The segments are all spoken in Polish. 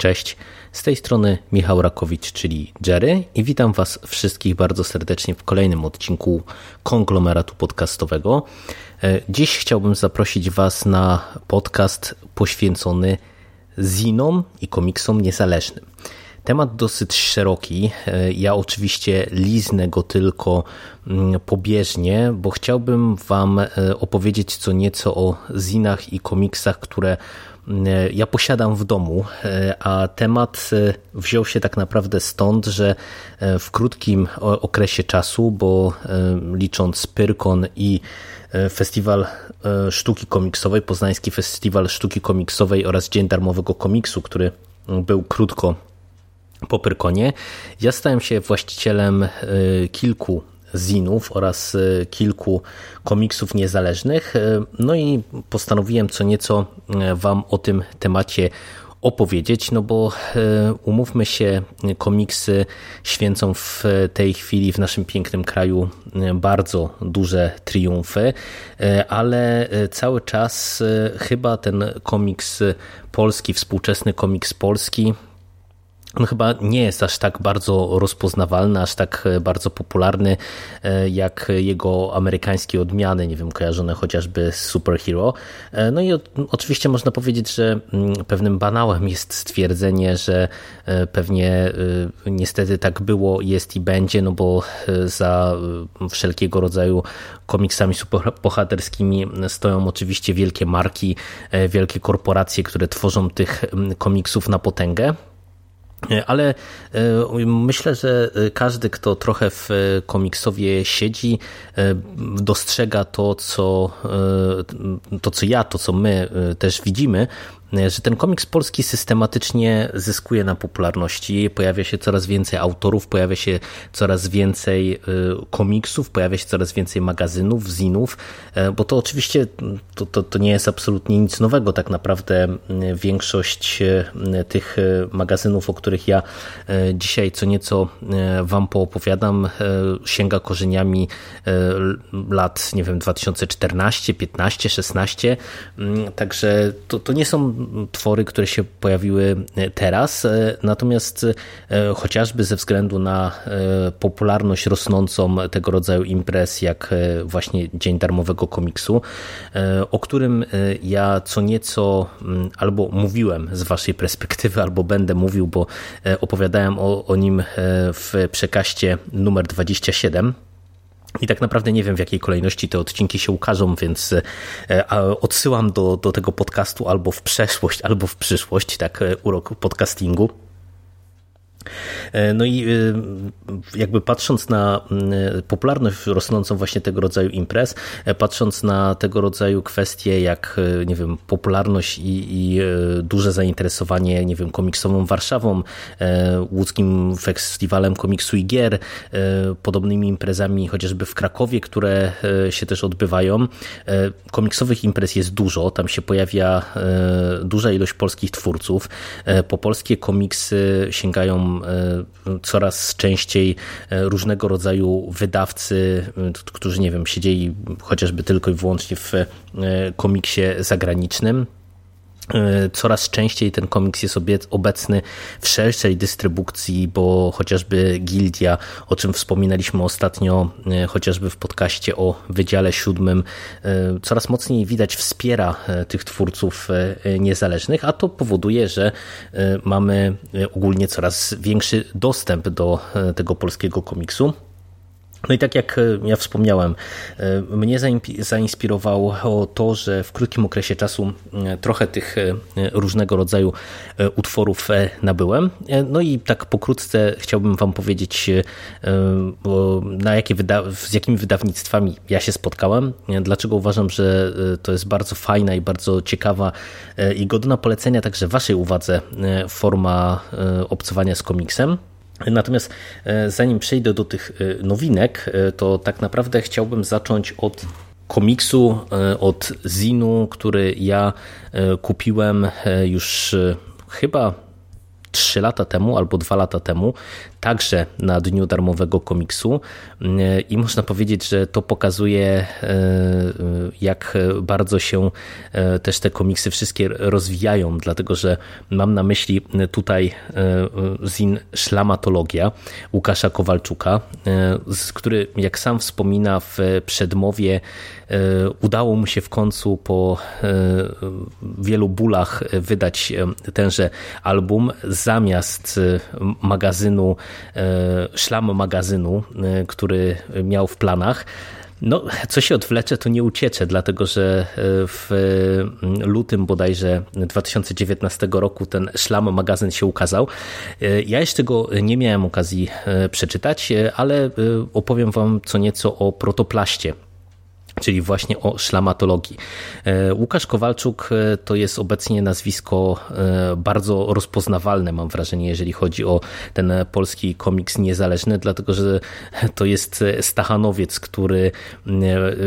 Cześć, z tej strony Michał Rakowicz, czyli Jerry i witam Was wszystkich bardzo serdecznie w kolejnym odcinku konglomeratu podcastowego. E, Dziś chciałbym zaprosić Was na podcast poświęcony zinom i komiksom niezależnym. Temat dosyć szeroki. E, Ja oczywiście liznę go tylko mm, pobieżnie, bo chciałbym Wam e, opowiedzieć co nieco o zinach i komiksach, które ja posiadam w domu, e, a temat e, wziął się tak naprawdę stąd, że e, w krótkim okresie czasu, bo e, licząc Pyrkon i e, Festiwal e, Sztuki Komiksowej, Poznański Festiwal Sztuki Komiksowej oraz Dzień Darmowego Komiksu, który był krótko po Pyrkonie. Ja stałem się właścicielem e, kilku zinów oraz e, kilku komiksów niezależnych. E, No i postanowiłem co nieco e, Wam o tym temacie opowiedzieć, no bo umówmy się, komiksy święcą w tej chwili w naszym pięknym kraju bardzo duże triumfy, ale cały czas chyba ten komiks polski, współczesny komiks polski on chyba nie jest aż tak bardzo rozpoznawalny, aż tak e, bardzo popularny e, jak jego amerykańskie odmiany, nie wiem, kojarzone chociażby z Superhero. E, No i oczywiście można powiedzieć, że mm, pewnym banałem jest stwierdzenie, że pewnie niestety tak było, jest i będzie, no bo za wszelkiego rodzaju komiksami superbohaterskimi stoją oczywiście wielkie marki, wielkie korporacje, które tworzą tych mm, komiksów na potęgę. Ale e, myślę, że każdy, kto trochę w komiksowie siedzi, e, dostrzega to, co, e, to, co ja, to, co my e, też widzimy, e, że ten komiks polski systematycznie zyskuje na popularności. Pojawia się coraz więcej autorów, pojawia się coraz więcej e, komiksów, pojawia się coraz więcej magazynów, zinów, e, bo to oczywiście to, to, to nie jest absolutnie nic nowego. Tak naprawdę większość e, tych e, magazynów, o których ja e, dzisiaj co nieco e, Wam poopowiadam, e, sięga korzeniami e, lat, nie wiem, 2014, 15, 16. Mm, Także to, to nie są twory, które się pojawiły teraz, e, natomiast e, chociażby ze względu na e, popularność rosnącą tego rodzaju imprez, jak e, właśnie Dzień Darmowego Komiksu, e, o którym e, ja co nieco mm, albo mówiłem z waszej perspektywy, albo będę mówił, bo e, opowiadałem o, o nim e, w przekaście numer 27. I tak naprawdę nie wiem, w jakiej kolejności te odcinki się ukażą, więc e, odsyłam do, do tego podcastu albo w przeszłość, albo w przyszłość, tak e, urok podcastingu. E, No i y, jakby patrząc na y, popularność rosnącą właśnie tego rodzaju imprez, e, patrząc na tego rodzaju kwestie jak, y, nie wiem, popularność i, i duże zainteresowanie, nie wiem, komiksową Warszawą, e, łódzkim festiwalem komiksu i gier, podobnymi imprezami chociażby w Krakowie, które się też odbywają. Komiksowych imprez jest dużo, tam się pojawia duża ilość polskich twórców. Po polskie komiksy sięgają e, coraz częściej e, różnego rodzaju wydawcy, e, którzy, nie wiem, siedzieli chociażby tylko i wyłącznie w komiksie zagranicznym. E, Coraz częściej ten komiks jest obecny w szerszej dystrybucji, bo chociażby Gildia, o czym wspominaliśmy ostatnio, e, chociażby w podcaście o Wydziale Siódmym, e, coraz mocniej widać wspiera tych twórców niezależnych, a to powoduje, że mamy ogólnie coraz większy dostęp do tego polskiego komiksu. No i tak jak e, ja wspomniałem, e, mnie zainspirowało to, że w krótkim okresie czasu e, trochę tych różnego rodzaju utworów nabyłem. No i tak pokrótce chciałbym Wam powiedzieć, na jakie z jakimi wydawnictwami ja się spotkałem, dlaczego uważam, że to jest bardzo fajna i bardzo ciekawa i godna polecenia także Waszej uwadze forma obcowania z komiksem. Natomiast e, zanim przejdę do tych e, nowinek, e, to tak naprawdę chciałbym zacząć od komiksu, od zinu, który ja kupiłem już chyba 3 lata temu albo 2 lata temu także na dniu darmowego komiksu. I można powiedzieć, że to pokazuje e, jak bardzo się e, też te komiksy wszystkie rozwijają, dlatego że mam na myśli tutaj e, zin Szlamatologia Łukasza Kowalczuka, który jak sam wspomina w przedmowie udało mu się w końcu po wielu bólach wydać tenże album zamiast magazynu E, szlam magazynu, e, który miał w planach. No, co się odwlecze, to nie uciecze, dlatego że e, w lutym bodajże 2019 roku ten szlam magazyn się ukazał. Ja jeszcze go nie miałem okazji przeczytać, ale opowiem Wam co nieco o protoplaście czyli właśnie o szlamatologii. E, Łukasz Kowalczuk e, to jest obecnie nazwisko e, bardzo rozpoznawalne, mam wrażenie, jeżeli chodzi o ten polski komiks niezależny, dlatego że to jest stachanowiec, który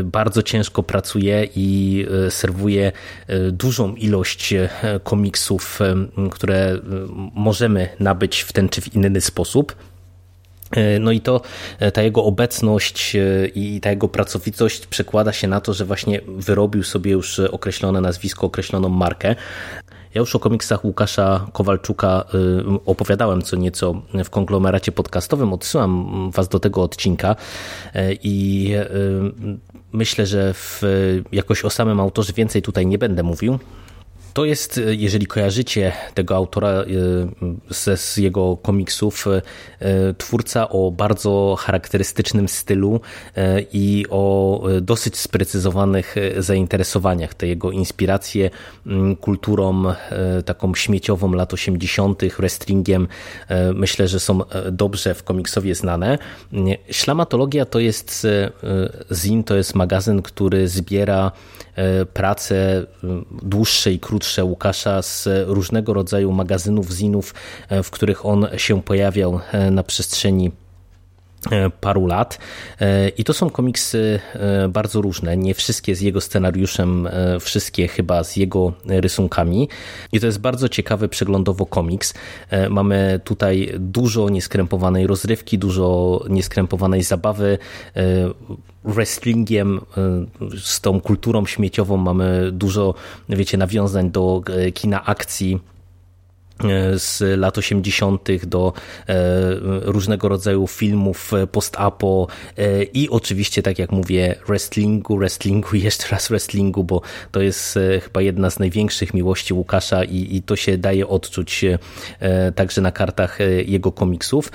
bardzo ciężko pracuje i serwuje dużą ilość komiksów, które możemy nabyć w ten czy w inny sposób. E, no i to e, ta jego obecność e, i ta jego pracowitość przekłada się na to, że właśnie wyrobił sobie już określone nazwisko, określoną markę. Ja już o komiksach Łukasza Kowalczuka opowiadałem co nieco w konglomeracie podcastowym. Odsyłam Was do tego odcinka i myślę, że w, jakoś o samym autorze więcej tutaj nie będę mówił. To jest, e, jeżeli kojarzycie tego autora e, ze, z jego komiksów, e, twórca o bardzo charakterystycznym stylu i o dosyć sprecyzowanych zainteresowaniach. Te jego inspiracje kulturą taką śmieciową lat 80., wrestlingiem, myślę, że są dobrze w komiksowie znane. Ślamatologia to jest zin, to jest magazyn, który zbiera prace dłuższe i krótsze Łukasza z różnego rodzaju magazynów, zinów, e, w których on się pojawiał e, na przestrzeni e, paru lat. I to są komiksy bardzo różne. Nie wszystkie z jego scenariuszem, wszystkie chyba z jego rysunkami. I to jest bardzo ciekawy przeglądowo komiks. Mamy tutaj dużo nieskrępowanej rozrywki, dużo nieskrępowanej zabawy wrestlingiem, y, z tą kulturą śmieciową mamy dużo, wiecie, nawiązań do e, kina akcji. E, z lat 80. do e, różnego rodzaju filmów post-apo e, i oczywiście, tak jak mówię, wrestlingu, wrestlingu jeszcze raz wrestlingu, bo to jest chyba jedna z największych miłości Łukasza i, i to się daje odczuć także na kartach jego komiksów.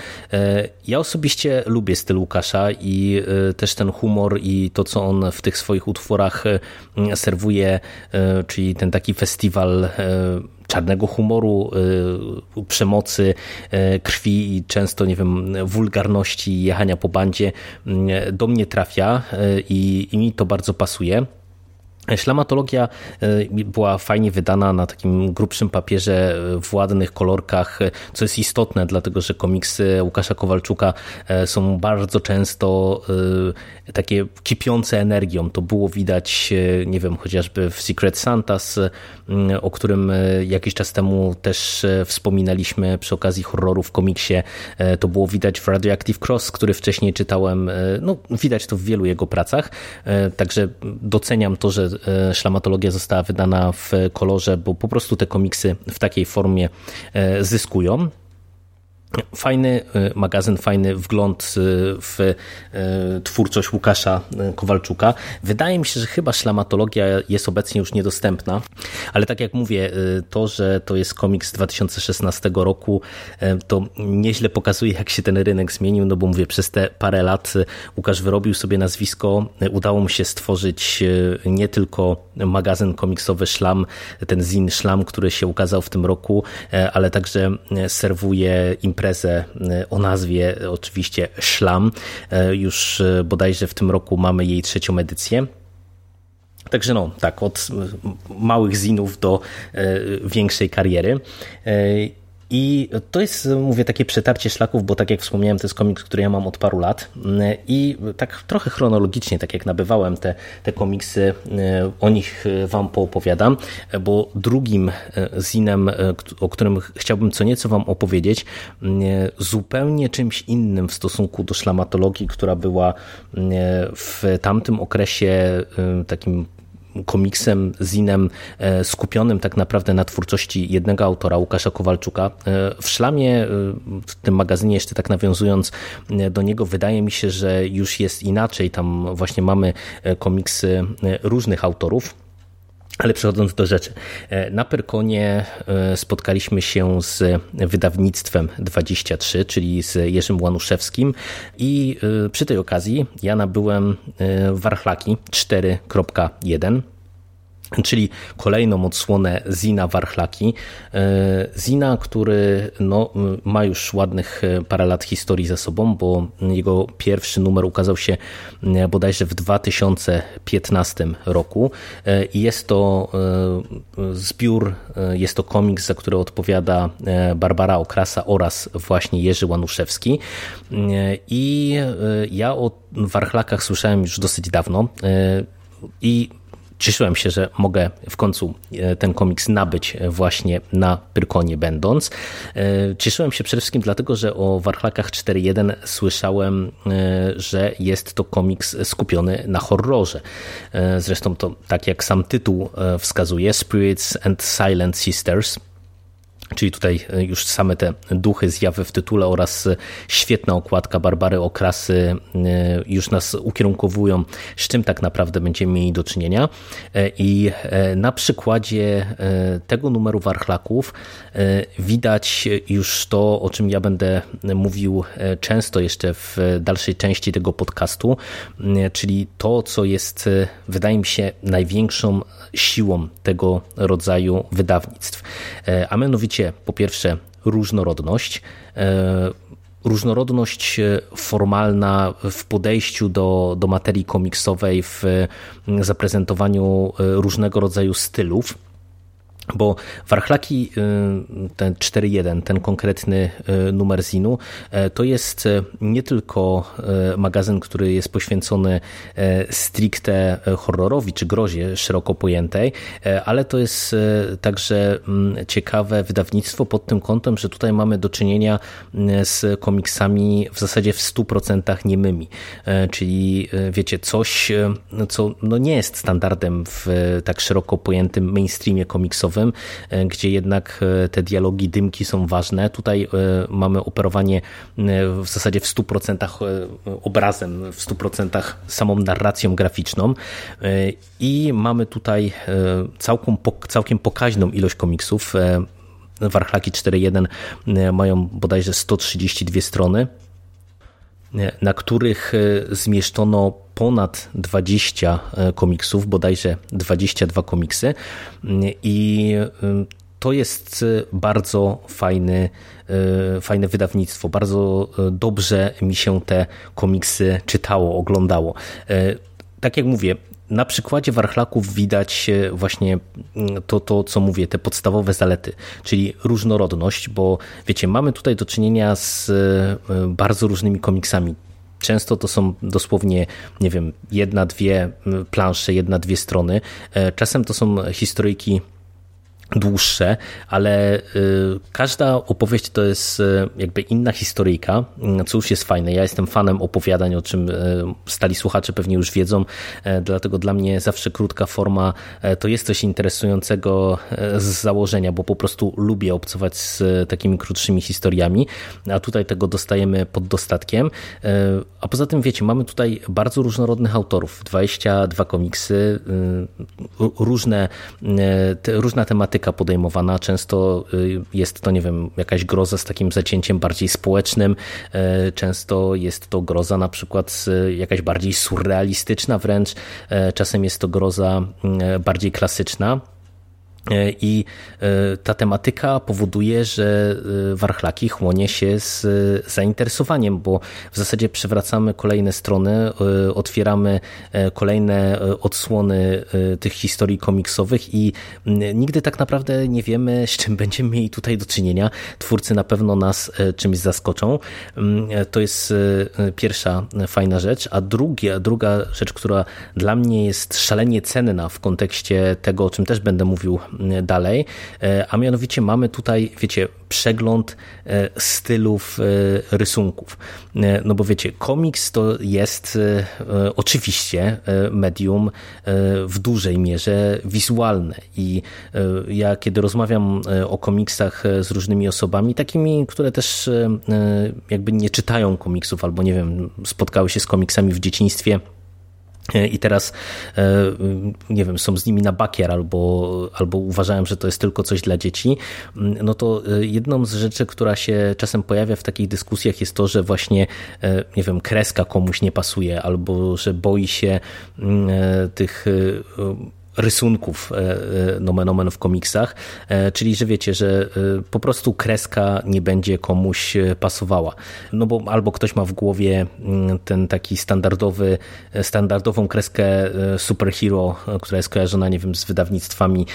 Ja osobiście lubię styl Łukasza i też ten humor i to, co on w tych swoich utworach serwuje, czyli ten taki festiwal czarnego humoru, y, przemocy, y, krwi i często, nie wiem, wulgarności, jechania po bandzie y, do mnie trafia i, i mi to bardzo pasuje. Ślamatologia była fajnie wydana na takim grubszym papierze w ładnych kolorkach, co jest istotne, dlatego że komiksy Łukasza Kowalczuka są bardzo często takie kipiące energią. To było widać, nie wiem, chociażby w Secret Santas, o którym jakiś czas temu też wspominaliśmy przy okazji horroru w komiksie. To było widać w Radioactive Cross, który wcześniej czytałem. No, widać to w wielu jego pracach. Także doceniam to, że szlamatologia została wydana w kolorze, bo po prostu te komiksy w takiej formie zyskują. Fajny y, magazyn, fajny wgląd y, w y, twórczość Łukasza Kowalczuka. Wydaje mi się, że chyba szlamatologia jest obecnie już niedostępna, ale tak jak mówię, to, że to jest komiks z 2016 roku, to nieźle pokazuje, jak się ten rynek zmienił, no bo mówię, przez te parę lat Łukasz wyrobił sobie nazwisko, udało mu się stworzyć nie tylko magazyn komiksowy Szlam, ten zin Szlam, który się ukazał w tym roku, ale także serwuje imprezę e, o nazwie oczywiście Szlam. E, już e, bodajże w tym roku mamy jej trzecią edycję. Także no, tak, od małych zinów do większej kariery. I to jest, mówię, takie przetarcie szlaków, bo tak jak wspomniałem, to jest komiks, który ja mam od paru lat. I tak trochę chronologicznie, tak jak nabywałem te, te komiksy, e, o nich wam poopowiadam, bo drugim e, zinem, e, o którym chciałbym co nieco wam opowiedzieć, zupełnie czymś innym w stosunku do szlamatologii, która była w tamtym okresie takim komiksem, zinem e, skupionym tak naprawdę na twórczości jednego autora, Łukasza Kowalczuka. E, w Szlamie, e, w tym magazynie jeszcze tak nawiązując do niego, wydaje mi się, że już jest inaczej. Tam właśnie mamy komiksy różnych autorów. Ale przechodząc do rzeczy, na Perkonie spotkaliśmy się z wydawnictwem 23, czyli z Jerzym Łanuszewskim i przy tej okazji ja nabyłem Warchlaki 4.1 czyli kolejną odsłonę Zina Warchlaki. E, Zina, który no, ma już ładnych e, parę lat historii za sobą, bo jego pierwszy numer ukazał się e, bodajże w 2015 roku i jest to zbiór, jest to komiks, za który odpowiada Barbara Okrasa oraz właśnie Jerzy Łanuszewski i ja o Warchlakach słyszałem już dosyć dawno i cieszyłem się, że mogę w końcu e, ten komiks nabyć właśnie na Pyrkonie będąc. E, cieszyłem się przede wszystkim dlatego, że o Warchlakach 4.1 słyszałem, e, że jest to komiks skupiony na horrorze. Zresztą to tak jak sam tytuł wskazuje, Spirits and Silent Sisters – Czyli tutaj e, już same te duchy, zjawy w tytule oraz e, świetna okładka Barbary Okrasy e, już nas ukierunkowują, z czym tak naprawdę będziemy mieli do czynienia. I na przykładzie tego numeru warchlaków widać już to, o czym ja będę mówił często jeszcze w dalszej części tego podcastu, czyli to, co jest, wydaje mi się, największą siłą tego rodzaju wydawnictw. A mianowicie po pierwsze różnorodność, e, różnorodność formalna w podejściu do, do materii komiksowej, w zaprezentowaniu e, różnego rodzaju stylów. Bo Warchlaki, y, ten 4.1, ten konkretny y, numer Zinu, y, to jest nie tylko magazyn, który jest poświęcony stricte horrorowi czy grozie szeroko pojętej, ale to jest także mm, ciekawe wydawnictwo pod tym kątem, że tutaj mamy do czynienia z komiksami w zasadzie w 100% niemymi. Czyli wiecie, coś, co no nie jest standardem w tak szeroko pojętym mainstreamie komiksowym, E, gdzie jednak e, te dialogi, dymki są ważne. Tutaj e, mamy operowanie w zasadzie w 100% obrazem, w 100% samą narracją graficzną i mamy tutaj całkiem, całkiem pokaźną ilość komiksów. Warchlaki 4.1 mają bodajże 132 strony na których zmieszczono ponad 20 e, komiksów, bodajże 22 komiksy i e, to jest bardzo fajny, e, fajne wydawnictwo. Bardzo dobrze mi się te komiksy czytało, oglądało. Tak jak mówię, na przykładzie warchlaków widać właśnie to, to, co mówię, te podstawowe zalety, czyli różnorodność, bo wiecie, mamy tutaj do czynienia z bardzo różnymi komiksami. Często to są dosłownie, nie wiem, jedna, dwie plansze, jedna, dwie strony. E, czasem to są historyjki dłuższe, ale y, każda opowieść to jest y, jakby inna historyjka, y, co już jest fajne. Ja jestem fanem opowiadań, o czym stali słuchacze pewnie już wiedzą, dlatego dla mnie zawsze krótka forma to jest coś interesującego z założenia, bo po prostu lubię obcować z takimi krótszymi historiami, a tutaj tego dostajemy pod dostatkiem. A poza tym wiecie, mamy tutaj bardzo różnorodnych autorów, 22 komiksy, różne, różna tematyka tematyka podejmowana. Często y, jest to, nie wiem, jakaś groza z takim zacięciem bardziej społecznym, y, często jest to groza na przykład jakaś bardziej surrealistyczna wręcz, y, czasem jest to groza bardziej klasyczna. E, I e, ta tematyka powoduje, że e, warchlaki chłonie się z zainteresowaniem, bo w zasadzie przewracamy kolejne strony, otwieramy kolejne odsłony tych historii komiksowych i nigdy tak naprawdę nie wiemy, z czym będziemy mieli tutaj do czynienia. Twórcy na pewno nas czymś zaskoczą. To jest pierwsza fajna rzecz, a druga, druga rzecz, która dla mnie jest szalenie cenna w kontekście tego, o czym też będę mówił dalej, e, a mianowicie mamy tutaj, wiecie, przegląd e, stylów e, rysunków. No bo wiecie, komiks to jest oczywiście medium w dużej mierze wizualne i ja kiedy rozmawiam o komiksach z różnymi osobami, takimi, które też jakby nie czytają komiksów albo nie wiem, spotkały się z komiksami w dzieciństwie, E, i teraz, e, nie wiem, są z nimi na bakier albo, albo uważałem, że to jest tylko coś dla dzieci, mm, no to e, jedną z rzeczy, która się czasem pojawia w takich dyskusjach jest to, że właśnie, nie wiem, kreska komuś nie pasuje albo że boi się mm, tych rysunków e, e, nomen omen w komiksach, e, czyli że wiecie, że po prostu kreska nie będzie komuś pasowała. No bo albo ktoś ma w głowie mm, ten taki standardowy, standardową kreskę superhero, która jest kojarzona, nie wiem, z wydawnictwami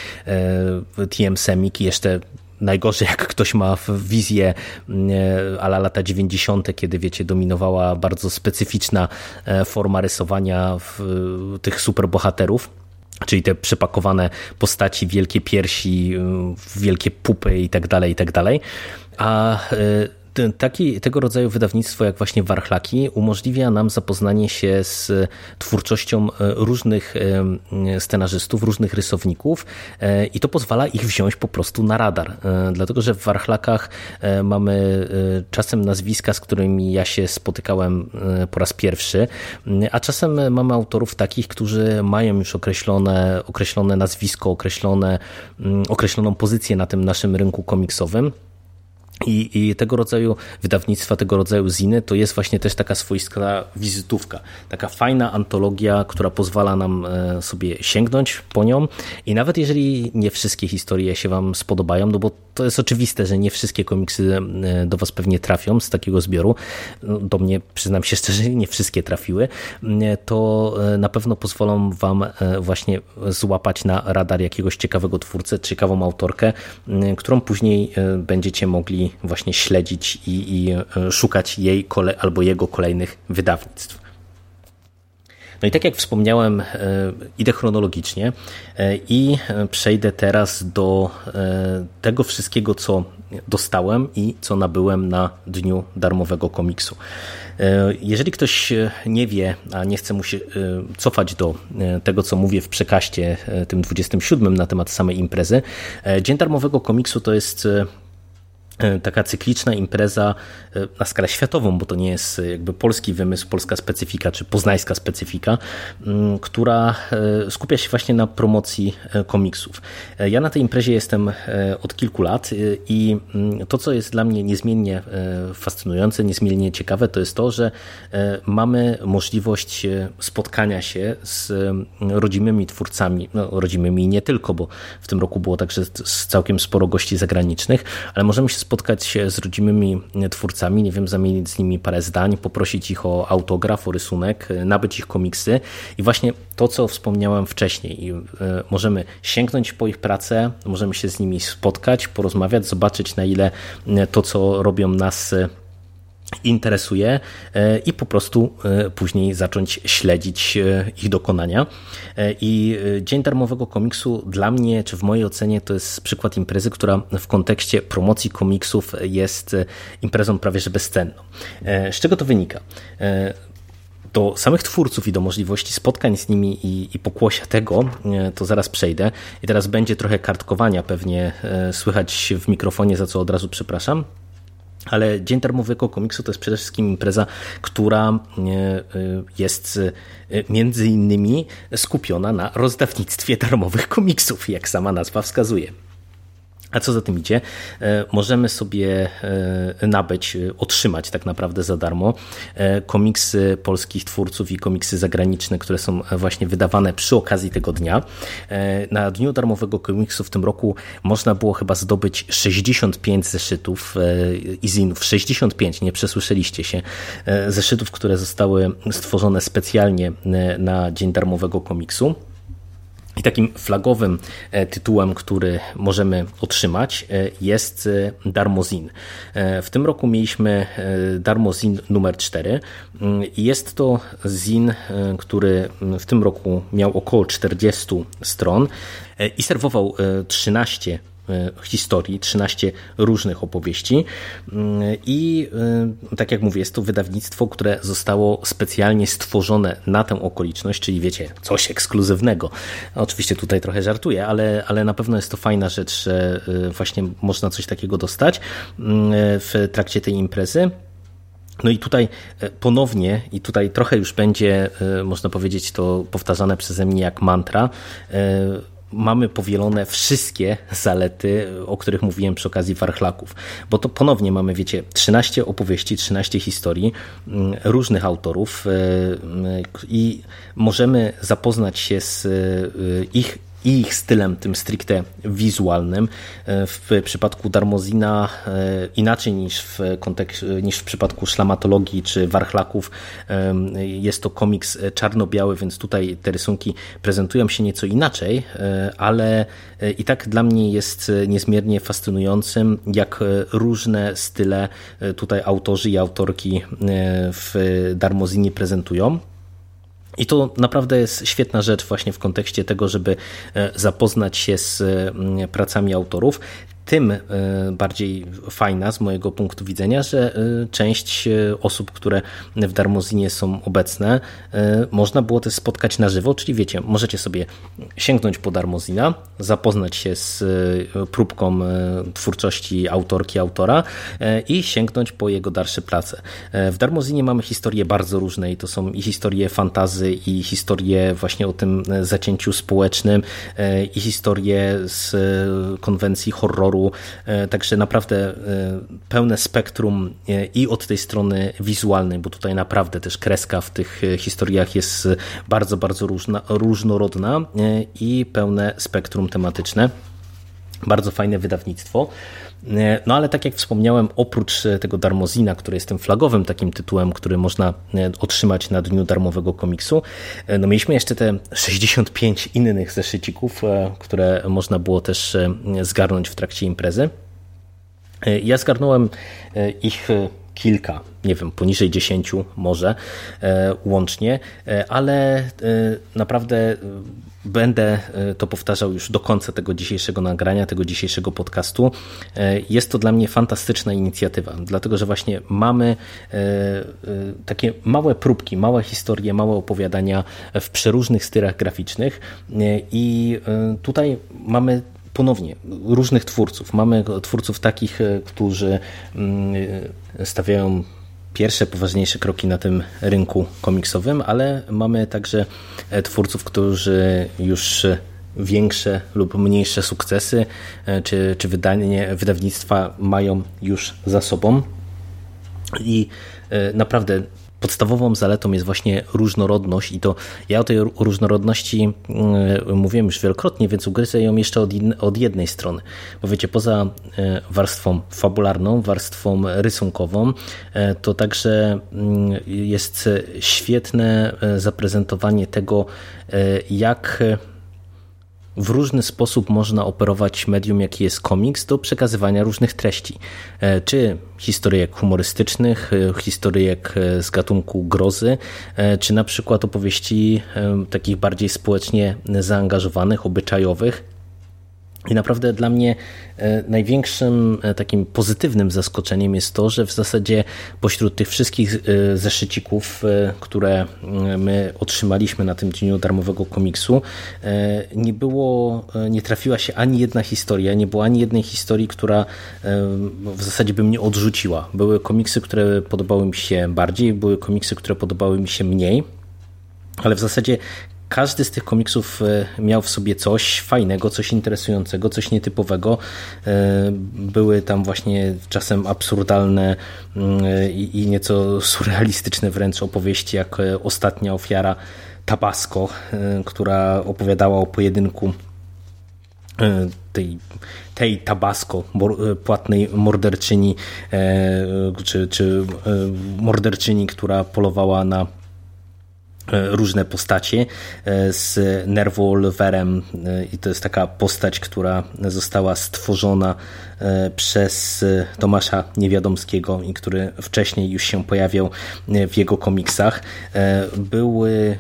TM Semik i jeszcze Najgorzej, jak ktoś ma wizję mm, ala lata 90., kiedy wiecie, dominowała bardzo specyficzna forma rysowania tych superbohaterów czyli te przepakowane postaci, wielkie piersi, wielkie pupy i tak dalej, i tak dalej. A y, taki, tego rodzaju wydawnictwo jak właśnie Warchlaki umożliwia nam zapoznanie się z twórczością e, różnych e, scenarzystów, różnych rysowników e, i to pozwala ich wziąć po prostu na radar. Dlatego, że w Warchlakach mamy czasem nazwiska, z którymi ja się spotykałem po raz pierwszy, a czasem mamy autorów takich, którzy mają już określone, określone nazwisko, określone, określoną pozycję na tym naszym rynku komiksowym. I, I, tego rodzaju wydawnictwa, tego rodzaju ziny to jest właśnie też taka swoista wizytówka. Taka fajna antologia, która pozwala nam e, sobie sięgnąć po nią. I nawet jeżeli nie wszystkie historie się Wam spodobają, no bo to jest oczywiste, że nie wszystkie komiksy e, do Was pewnie trafią z takiego zbioru. No, do mnie, przyznam się szczerze, nie wszystkie trafiły. E, to na pewno pozwolą Wam właśnie złapać na radar jakiegoś ciekawego twórcę, ciekawą autorkę, którą później będziecie mogli właśnie śledzić i, i e, szukać jej kole, albo jego kolejnych wydawnictw. No i tak jak wspomniałem, e, idę chronologicznie e, i przejdę teraz do tego wszystkiego, co dostałem i co nabyłem na dniu darmowego komiksu. Jeżeli ktoś nie wie, a nie chce mu się cofać do tego, co mówię w przekaście tym 27 na temat samej imprezy, Dzień darmowego komiksu to jest taka cykliczna impreza e, na skalę światową, bo to nie jest e, jakby polski wymysł, polska specyfika czy poznańska specyfika, mm, która skupia się właśnie na promocji komiksów. Ja na tej imprezie jestem od kilku lat i mm, to, co jest dla mnie niezmiennie fascynujące, niezmiennie ciekawe, to jest to, że mamy możliwość spotkania się z rodzimymi twórcami, no rodzimymi nie tylko, bo w tym roku było także całkiem sporo gości zagranicznych, ale możemy się spotkać się z rodzimymi twórcami, nie wiem, zamienić z nimi parę zdań, poprosić ich o autograf, o rysunek, nabyć ich komiksy i właśnie to, co wspomniałem wcześniej. E, możemy sięgnąć po ich pracę, możemy się z nimi spotkać, porozmawiać, zobaczyć na ile to, co robią nas interesuje i po prostu później zacząć śledzić ich dokonania. I Dzień Darmowego Komiksu dla mnie, czy w mojej ocenie, to jest przykład imprezy, która w kontekście promocji komiksów jest imprezą prawie że bezcenną. Z czego to wynika? do samych twórców i do możliwości spotkań z nimi i, i pokłosia tego, to zaraz przejdę. I teraz będzie trochę kartkowania pewnie słychać w mikrofonie, za co od razu przepraszam. Ale Dzień Darmowego Komiksu to jest przede wszystkim impreza, która e, e, jest e, między innymi skupiona na rozdawnictwie darmowych komiksów, jak sama nazwa wskazuje. A co za tym idzie? E, możemy sobie e, nabyć, e, otrzymać tak naprawdę za darmo komiksy polskich twórców i komiksy zagraniczne, które są właśnie wydawane przy okazji tego dnia. Na Dniu Darmowego Komiksu w tym roku można było chyba zdobyć 65 zeszytów i zinów. 65, nie przesłyszeliście się. Zeszytów, które zostały stworzone specjalnie na Dzień Darmowego Komiksu. I takim flagowym e, tytułem, który możemy otrzymać e, jest e, Darmozin. W tym roku mieliśmy Darmozin numer 4 mm, jest to zin, który w tym roku miał około 40 stron i serwował 13 E, historii, 13 różnych opowieści. Mm, I e, tak jak mówię, jest to wydawnictwo, które zostało specjalnie stworzone na tę okoliczność, czyli wiecie, coś ekskluzywnego. Oczywiście tutaj trochę żartuję, ale, ale na pewno jest to fajna rzecz, że e, właśnie można coś takiego dostać mm, w trakcie tej imprezy. No i tutaj ponownie, i tutaj trochę już będzie, można powiedzieć, to powtarzane przeze mnie jak mantra, mamy powielone wszystkie zalety, o których mówiłem przy okazji Warchlaków. Bo to ponownie mamy, wiecie, 13 opowieści, 13 historii mm, różnych autorów e, i możemy zapoznać się z e, ich i ich stylem, tym stricte wizualnym. E, w przypadku Darmozina e, inaczej niż w, kontekście, niż w przypadku szlamatologii czy warchlaków jest to komiks czarno-biały, więc tutaj te rysunki prezentują się nieco inaczej, e, ale i tak dla mnie jest niezmiernie fascynującym, jak różne style tutaj autorzy i autorki w Darmozinie prezentują. I to naprawdę jest świetna rzecz właśnie w kontekście tego, żeby e, zapoznać się z mm, pracami autorów tym e, bardziej fajna z mojego punktu widzenia, że e, część e, osób, które w Darmozinie są obecne, można było też spotkać na żywo, czyli wiecie, możecie sobie sięgnąć po Darmozina, zapoznać się z próbką twórczości autorki, autora i sięgnąć po jego dalsze prace. W Darmozinie mamy historie bardzo różne i to są i historie fantazy, i historie właśnie o tym zacięciu społecznym, i historie z konwencji horroru, e, także naprawdę e, pełne spektrum e, i od tej strony wizualnej, bo tutaj naprawdę też kreska w tych historiach jest bardzo, bardzo różna, różnorodna i pełne spektrum tematyczne. Bardzo fajne wydawnictwo. E, no ale tak jak wspomniałem, oprócz e, tego Darmozina, który jest tym flagowym takim tytułem, który można e, otrzymać na dniu darmowego komiksu, no mieliśmy jeszcze te 65 innych zeszycików, które można było też zgarnąć w trakcie imprezy. Ja zgarnąłem ich kilka, nie wiem, poniżej 10 może łącznie, ale naprawdę Będę e, to powtarzał już do końca tego dzisiejszego nagrania, tego dzisiejszego podcastu. E, jest to dla mnie fantastyczna inicjatywa, dlatego że właśnie mamy e, takie małe próbki, małe historie, małe opowiadania w przeróżnych stylach graficznych i tutaj mamy ponownie różnych twórców. Mamy twórców takich, którzy mm, stawiają pierwsze poważniejsze kroki na tym rynku komiksowym, ale mamy także e, twórców, którzy już większe lub mniejsze sukcesy e, czy, czy wydanie, wydawnictwa mają już za sobą. I e, naprawdę podstawową zaletą jest właśnie różnorodność i to ja o tej różnorodności mm, mówiłem już wielokrotnie, więc ugryzę ją jeszcze od, od jednej strony. Bo wiecie, poza e, warstwą fabularną, warstwą rysunkową, e, to także mm, jest świetne e, zaprezentowanie tego, jak w różny sposób można operować medium, jaki jest komiks, do przekazywania różnych treści. E, czy historyjek humorystycznych, e, historyjek e, z gatunku grozy, czy na przykład opowieści takich bardziej społecznie zaangażowanych, obyczajowych, i naprawdę dla mnie e, największym e, takim pozytywnym zaskoczeniem jest to, że w zasadzie pośród tych wszystkich e, zeszycików, które my otrzymaliśmy na tym dniu darmowego komiksu, nie było, nie trafiła się ani jedna historia, nie było ani jednej historii, która w zasadzie by mnie odrzuciła. Były komiksy, które podobały mi się bardziej, były komiksy, które podobały mi się mniej. Ale w zasadzie każdy z tych komiksów e, miał w sobie coś fajnego, coś interesującego, coś nietypowego. E, były tam właśnie czasem absurdalne mm, i nieco surrealistyczne wręcz opowieści, jak e, ostatnia ofiara Tabasco, która opowiadała o pojedynku tej, tej Tabasco, płatnej morderczyni, czy, czy morderczyni, która polowała na E, różne postacie e, z Nerwolwerem e, i to jest taka postać, która została stworzona przez Tomasza Niewiadomskiego i który wcześniej już się pojawiał w jego komiksach. Były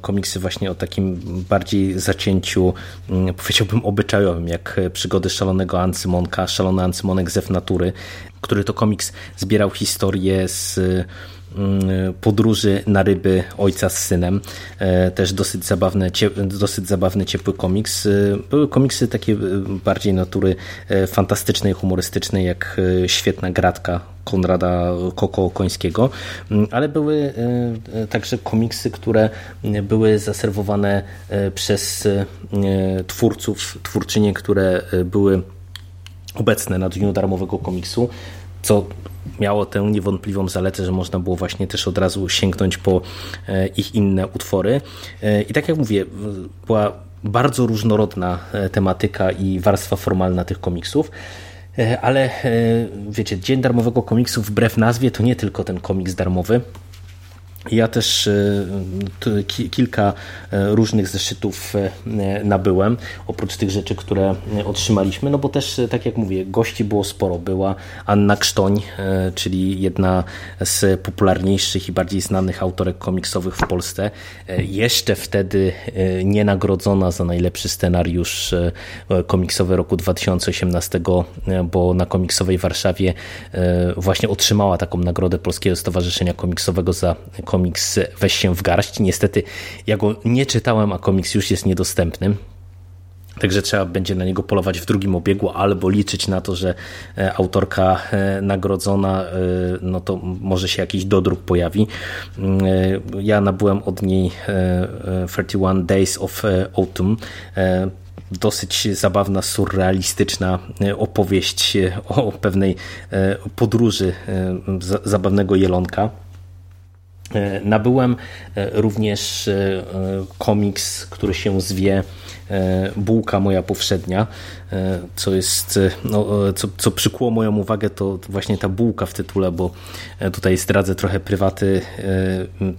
komiksy właśnie o takim bardziej zacięciu, mm, powiedziałbym obyczajowym, jak przygody szalonego Ancymonka, szalony Ancymonek z F natury, który to komiks zbierał historię z podróży na ryby ojca z synem. E, też dosyć zabawny, dosyć zabawny ciepły komiks. E, były komiksy takie e, bardziej natury fantastycznej, humorystycznej, jak Świetna Gratka Konrada Koko Końskiego, mm, ale były także komiksy, które były zaserwowane przez twórców, twórczynie, które były obecne na dniu darmowego komiksu co miało tę niewątpliwą zaletę, że można było właśnie też od razu sięgnąć po e, ich inne utwory. E, I tak jak mówię, była bardzo różnorodna e, tematyka i warstwa formalna tych komiksów. Ale wiecie, Dzień Darmowego Komiksu wbrew nazwie to nie tylko ten komiks darmowy. Ja też e, kilka e, różnych zeszytów e, nabyłem, oprócz tych rzeczy, które otrzymaliśmy, no bo też, tak jak mówię, gości było sporo. Była Anna Krztoń, czyli jedna z popularniejszych i bardziej znanych autorek komiksowych w Polsce. Jeszcze wtedy nie nagrodzona za najlepszy scenariusz komiksowy roku 2018, bo na komiksowej Warszawie właśnie otrzymała taką nagrodę Polskiego Stowarzyszenia Komiksowego za komiks komiks Weź się w garść. Niestety ja go nie czytałem, a komiks już jest niedostępny. Także trzeba będzie na niego polować w drugim obiegu, albo liczyć na to, że e, autorka e, nagrodzona, e, no to może się jakiś dodruk pojawi. Ja nabyłem od niej 31 Days of Autumn dosyć zabawna, surrealistyczna opowieść o pewnej podróży zabawnego jelonka. E, nabyłem e, również e, komiks, który się zwie Bułka moja powszednia, co jest, no, co, co przykuło moją uwagę, to właśnie ta bułka w tytule, bo tutaj zdradzę trochę prywaty.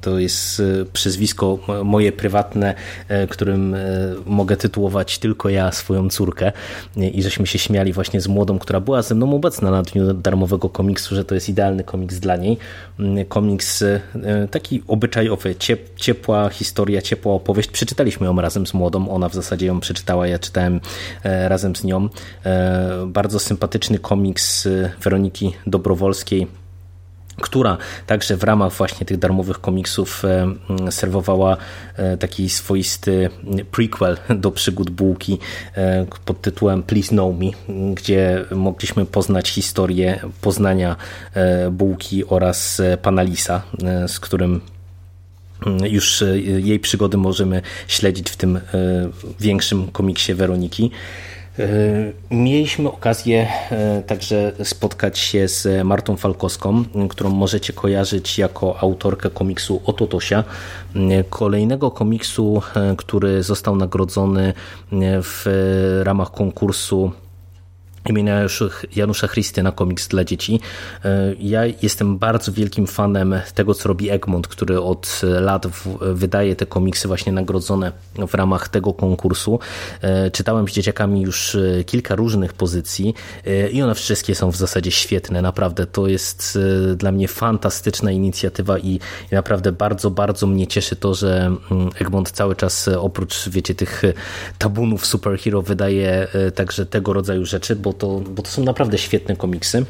To jest przezwisko moje prywatne, którym mogę tytułować tylko ja swoją córkę. I żeśmy się śmiali właśnie z młodą, która była ze mną obecna na dniu darmowego komiksu, że to jest idealny komiks dla niej. Komiks taki obyczajowy, ciepła historia, ciepła opowieść. Przeczytaliśmy ją razem z młodą. Ona w zasadzie ją przeczytała, ja czytałem razem z nią. E, bardzo sympatyczny komiks e, Weroniki Dobrowolskiej która także w ramach właśnie tych darmowych komiksów e, serwowała taki swoisty prequel do przygód Bułki pod tytułem Please Know Me, gdzie mogliśmy poznać historię poznania Bułki oraz pana Lisa, z którym już jej przygody możemy śledzić w tym większym komiksie Weroniki. E, mieliśmy okazję e, także spotkać się z Martą Falkowską, którą możecie kojarzyć jako autorkę komiksu Ototosia, kolejnego komiksu, e, który został nagrodzony w ramach konkursu imienia Janusza Chrystyna, komiks dla dzieci. E, ja jestem bardzo wielkim fanem tego, co robi Egmont, który od lat wydaje te komiksy właśnie nagrodzone w ramach tego konkursu. E, czytałem z dzieciakami już e, kilka różnych pozycji i one wszystkie są w zasadzie świetne. Naprawdę to jest dla mnie fantastyczna inicjatywa i naprawdę bardzo, bardzo mnie cieszy to, że mm, Egmont cały czas oprócz, wiecie, tych tabunów superhero wydaje także tego rodzaju rzeczy, bo to, bo to są naprawdę świetne komiksy.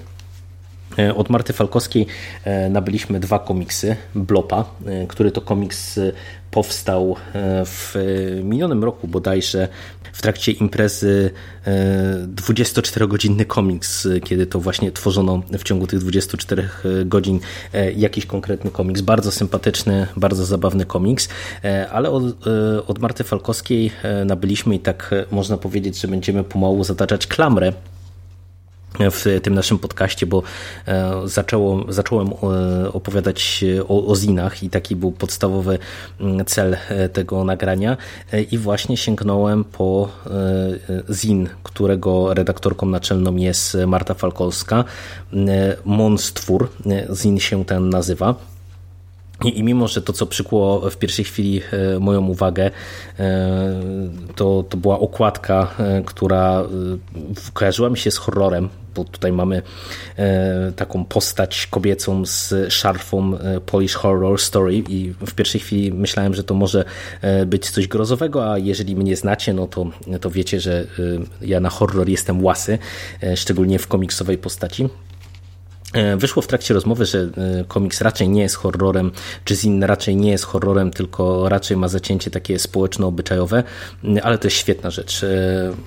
E, od Marty Falkowskiej e, nabyliśmy dwa komiksy. Blopa, e, który to komiks powstał w minionym roku bodajże w trakcie imprezy 24-godzinny komiks, kiedy to właśnie tworzono w ciągu tych 24 godzin jakiś konkretny komiks. Bardzo sympatyczny, bardzo zabawny komiks, ale od, od Marty Falkowskiej nabyliśmy i tak można powiedzieć, że będziemy pomału zataczać klamrę w tym naszym podcaście, bo e, zaczęło, zacząłem e, opowiadać o, o zinach i taki był podstawowy mm, cel e, tego nagrania i właśnie sięgnąłem po zin, którego redaktorką naczelną jest Marta Falkowska. Monstwór, zin się ten nazywa. I, mimo, że to, co przykuło w pierwszej chwili moją uwagę, to, to była okładka, która kojarzyła mi się z horrorem, bo tutaj mamy taką postać kobiecą z szarfą Polish Horror Story i w pierwszej chwili myślałem, że to może być coś grozowego, a jeżeli mnie znacie, no to, to wiecie, że ja na horror jestem łasy, szczególnie w komiksowej postaci. E, wyszło w trakcie rozmowy, że e, komiks raczej nie jest horrorem, czy Zin raczej nie jest horrorem, tylko raczej ma zacięcie takie społeczno-obyczajowe, mm, ale to jest świetna rzecz. E,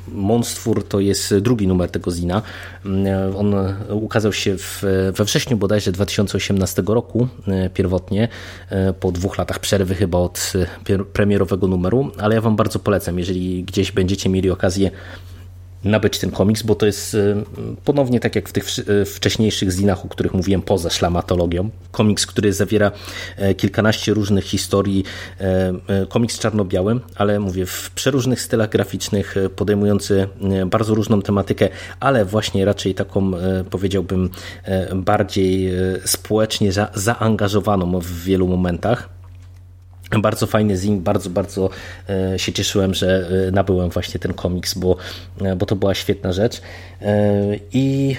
Monstwór to jest drugi numer tego Zina. Mm, on ukazał się w, we wrześniu bodajże 2018 roku pierwotnie, po dwóch latach przerwy chyba od premierowego numeru, ale ja Wam bardzo polecam, jeżeli gdzieś będziecie mieli okazję nabyć ten komiks, bo to jest y, ponownie tak jak w tych y, wcześniejszych zinach, o których mówiłem poza szlamatologią. Komiks, który zawiera e, kilkanaście różnych historii, e, e, komiks czarno-biały, ale mówię w przeróżnych stylach graficznych, podejmujący bardzo różną tematykę, ale właśnie raczej taką powiedziałbym bardziej społecznie za, zaangażowaną w wielu momentach. Bardzo fajny zin, bardzo, bardzo e, się cieszyłem, że e, nabyłem właśnie ten komiks, bo, e, bo to była świetna rzecz. I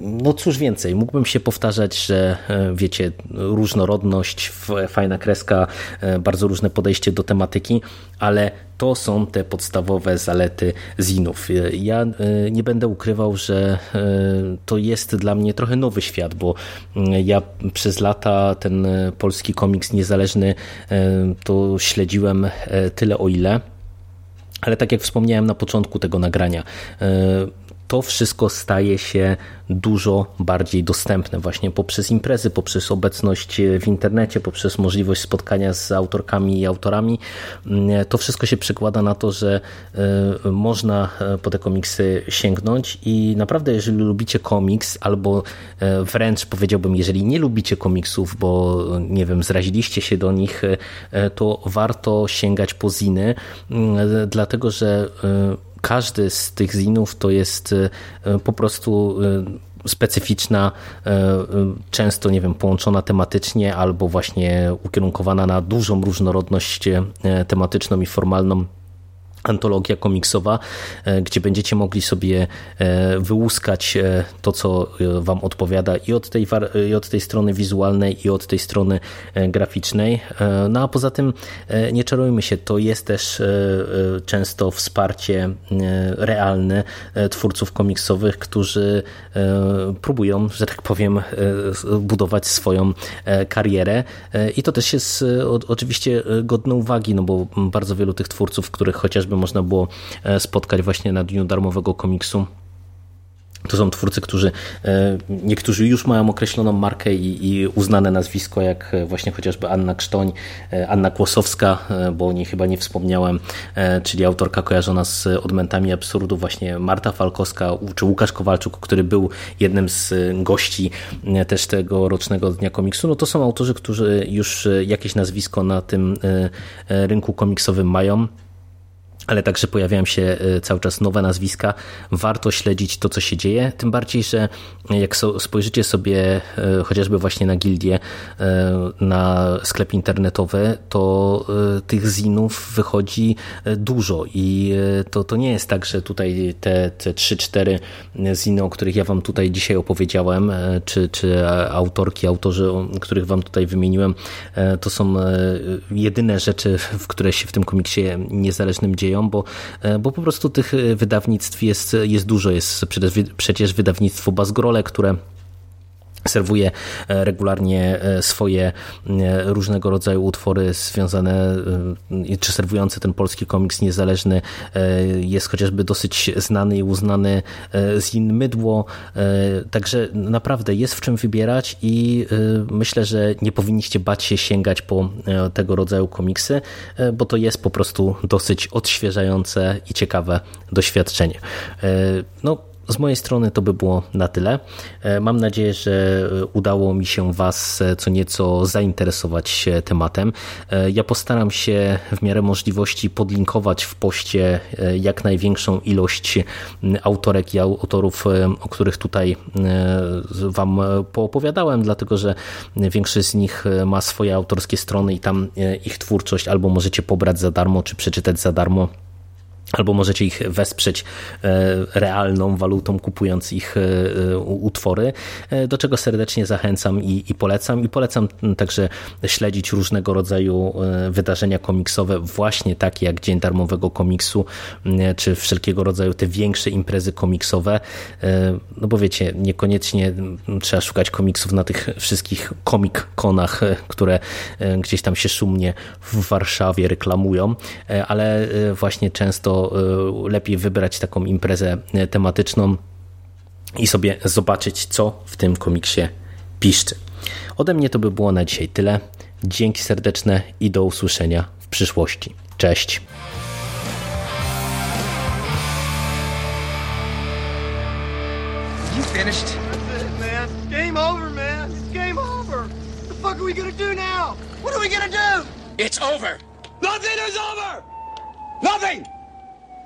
no cóż więcej, mógłbym się powtarzać, że wiecie, różnorodność, fajna kreska, bardzo różne podejście do tematyki, ale to są te podstawowe zalety zinów. Ja e, nie będę ukrywał, że e, to jest dla mnie trochę nowy świat, bo ja przez lata ten polski komiks niezależny e, to śledziłem tyle o ile. Ale tak jak wspomniałem na początku tego nagrania, to wszystko staje się dużo bardziej dostępne właśnie poprzez imprezy, poprzez obecność w internecie, poprzez możliwość spotkania z autorkami i autorami. To wszystko się przekłada na to, że e, można e, po te komiksy sięgnąć i naprawdę jeżeli lubicie komiks albo e, wręcz powiedziałbym, jeżeli nie lubicie komiksów, bo nie wiem, zraziliście się do nich, to warto sięgać po ziny, dlatego że każdy z tych zinów to jest e, po prostu e, specyficzna, e, często nie wiem, połączona tematycznie albo właśnie ukierunkowana na dużą różnorodność tematyczną i formalną antologia komiksowa, e, gdzie będziecie mogli sobie e, wyłuskać e, to, co Wam odpowiada i od tej, i od tej strony wizualnej, i od tej strony graficznej. No a poza tym, nie czarujmy się, to jest też często wsparcie realne twórców komiksowych, którzy próbują, że tak powiem, budować swoją karierę. I to też jest oczywiście godne uwagi, no bo bardzo wielu tych twórców, których chociażby można było e, spotkać właśnie na Dniu Darmowego Komiksu. To są twórcy, którzy e, niektórzy już mają określoną markę i, i, uznane nazwisko, jak e, właśnie chociażby Anna Krztoń, Anna Kłosowska, bo o niej chyba nie wspomniałem, czyli autorka kojarzona z odmętami absurdu, właśnie Marta Falkowska czy Łukasz Kowalczuk, który był jednym z gości też tego rocznego Dnia Komiksu. No to są autorzy, którzy już jakieś nazwisko na tym rynku komiksowym mają ale także pojawiają się e, cały czas nowe nazwiska. Warto śledzić to, co się dzieje, tym bardziej, że jak spojrzycie sobie e, chociażby właśnie na gildię, e, na sklep internetowy, to tych zinów wychodzi dużo. I to, to nie jest tak, że tutaj te, te 3-4 ziny, o których ja wam tutaj dzisiaj opowiedziałem, czy, czy autorki, autorzy, których wam tutaj wymieniłem, to są jedyne rzeczy, w które się w tym komiksie niezależnym dzieją bo, e, bo po prostu tych e, wydawnictw jest, jest dużo. Jest przecież wydawnictwo Bazgrole, które serwuje e, regularnie swoje różnego rodzaju utwory związane, czy serwujący ten polski komiks niezależny. Jest chociażby dosyć znany i uznany Zin Mydło, także naprawdę jest w czym wybierać i myślę, że nie powinniście bać się sięgać po tego rodzaju komiksy, bo to jest po prostu dosyć odświeżające i ciekawe doświadczenie. No, z mojej strony to by było na tyle. E, mam nadzieję, że udało mi się Was e, co nieco zainteresować tematem. E, ja postaram się w miarę możliwości podlinkować w poście jak największą ilość autorek i autorów, o których tutaj Wam poopowiadałem, dlatego że większość z nich ma swoje autorskie strony i tam ich twórczość albo możecie pobrać za darmo, czy przeczytać za darmo albo możecie ich wesprzeć e, realną walutą, kupując ich e, e, utwory, do czego serdecznie zachęcam i, i, polecam. I polecam także śledzić różnego rodzaju wydarzenia komiksowe, właśnie takie jak Dzień Darmowego Komiksu, czy wszelkiego rodzaju te większe imprezy komiksowe. No bo wiecie, niekoniecznie trzeba szukać komiksów na tych wszystkich komik-konach, które gdzieś tam się szumnie w Warszawie reklamują, ale właśnie często Y, lepiej wybrać taką imprezę y, tematyczną i sobie zobaczyć, co w tym komiksie piszczy. Ode mnie to by było na dzisiaj tyle. Dzięki serdeczne i do usłyszenia w przyszłości. Cześć. You finished? That's it, man. Game over, man. It's game over. What the fuck are we gonna do now? What are we gonna do? It's over. Nothing is over. Nothing.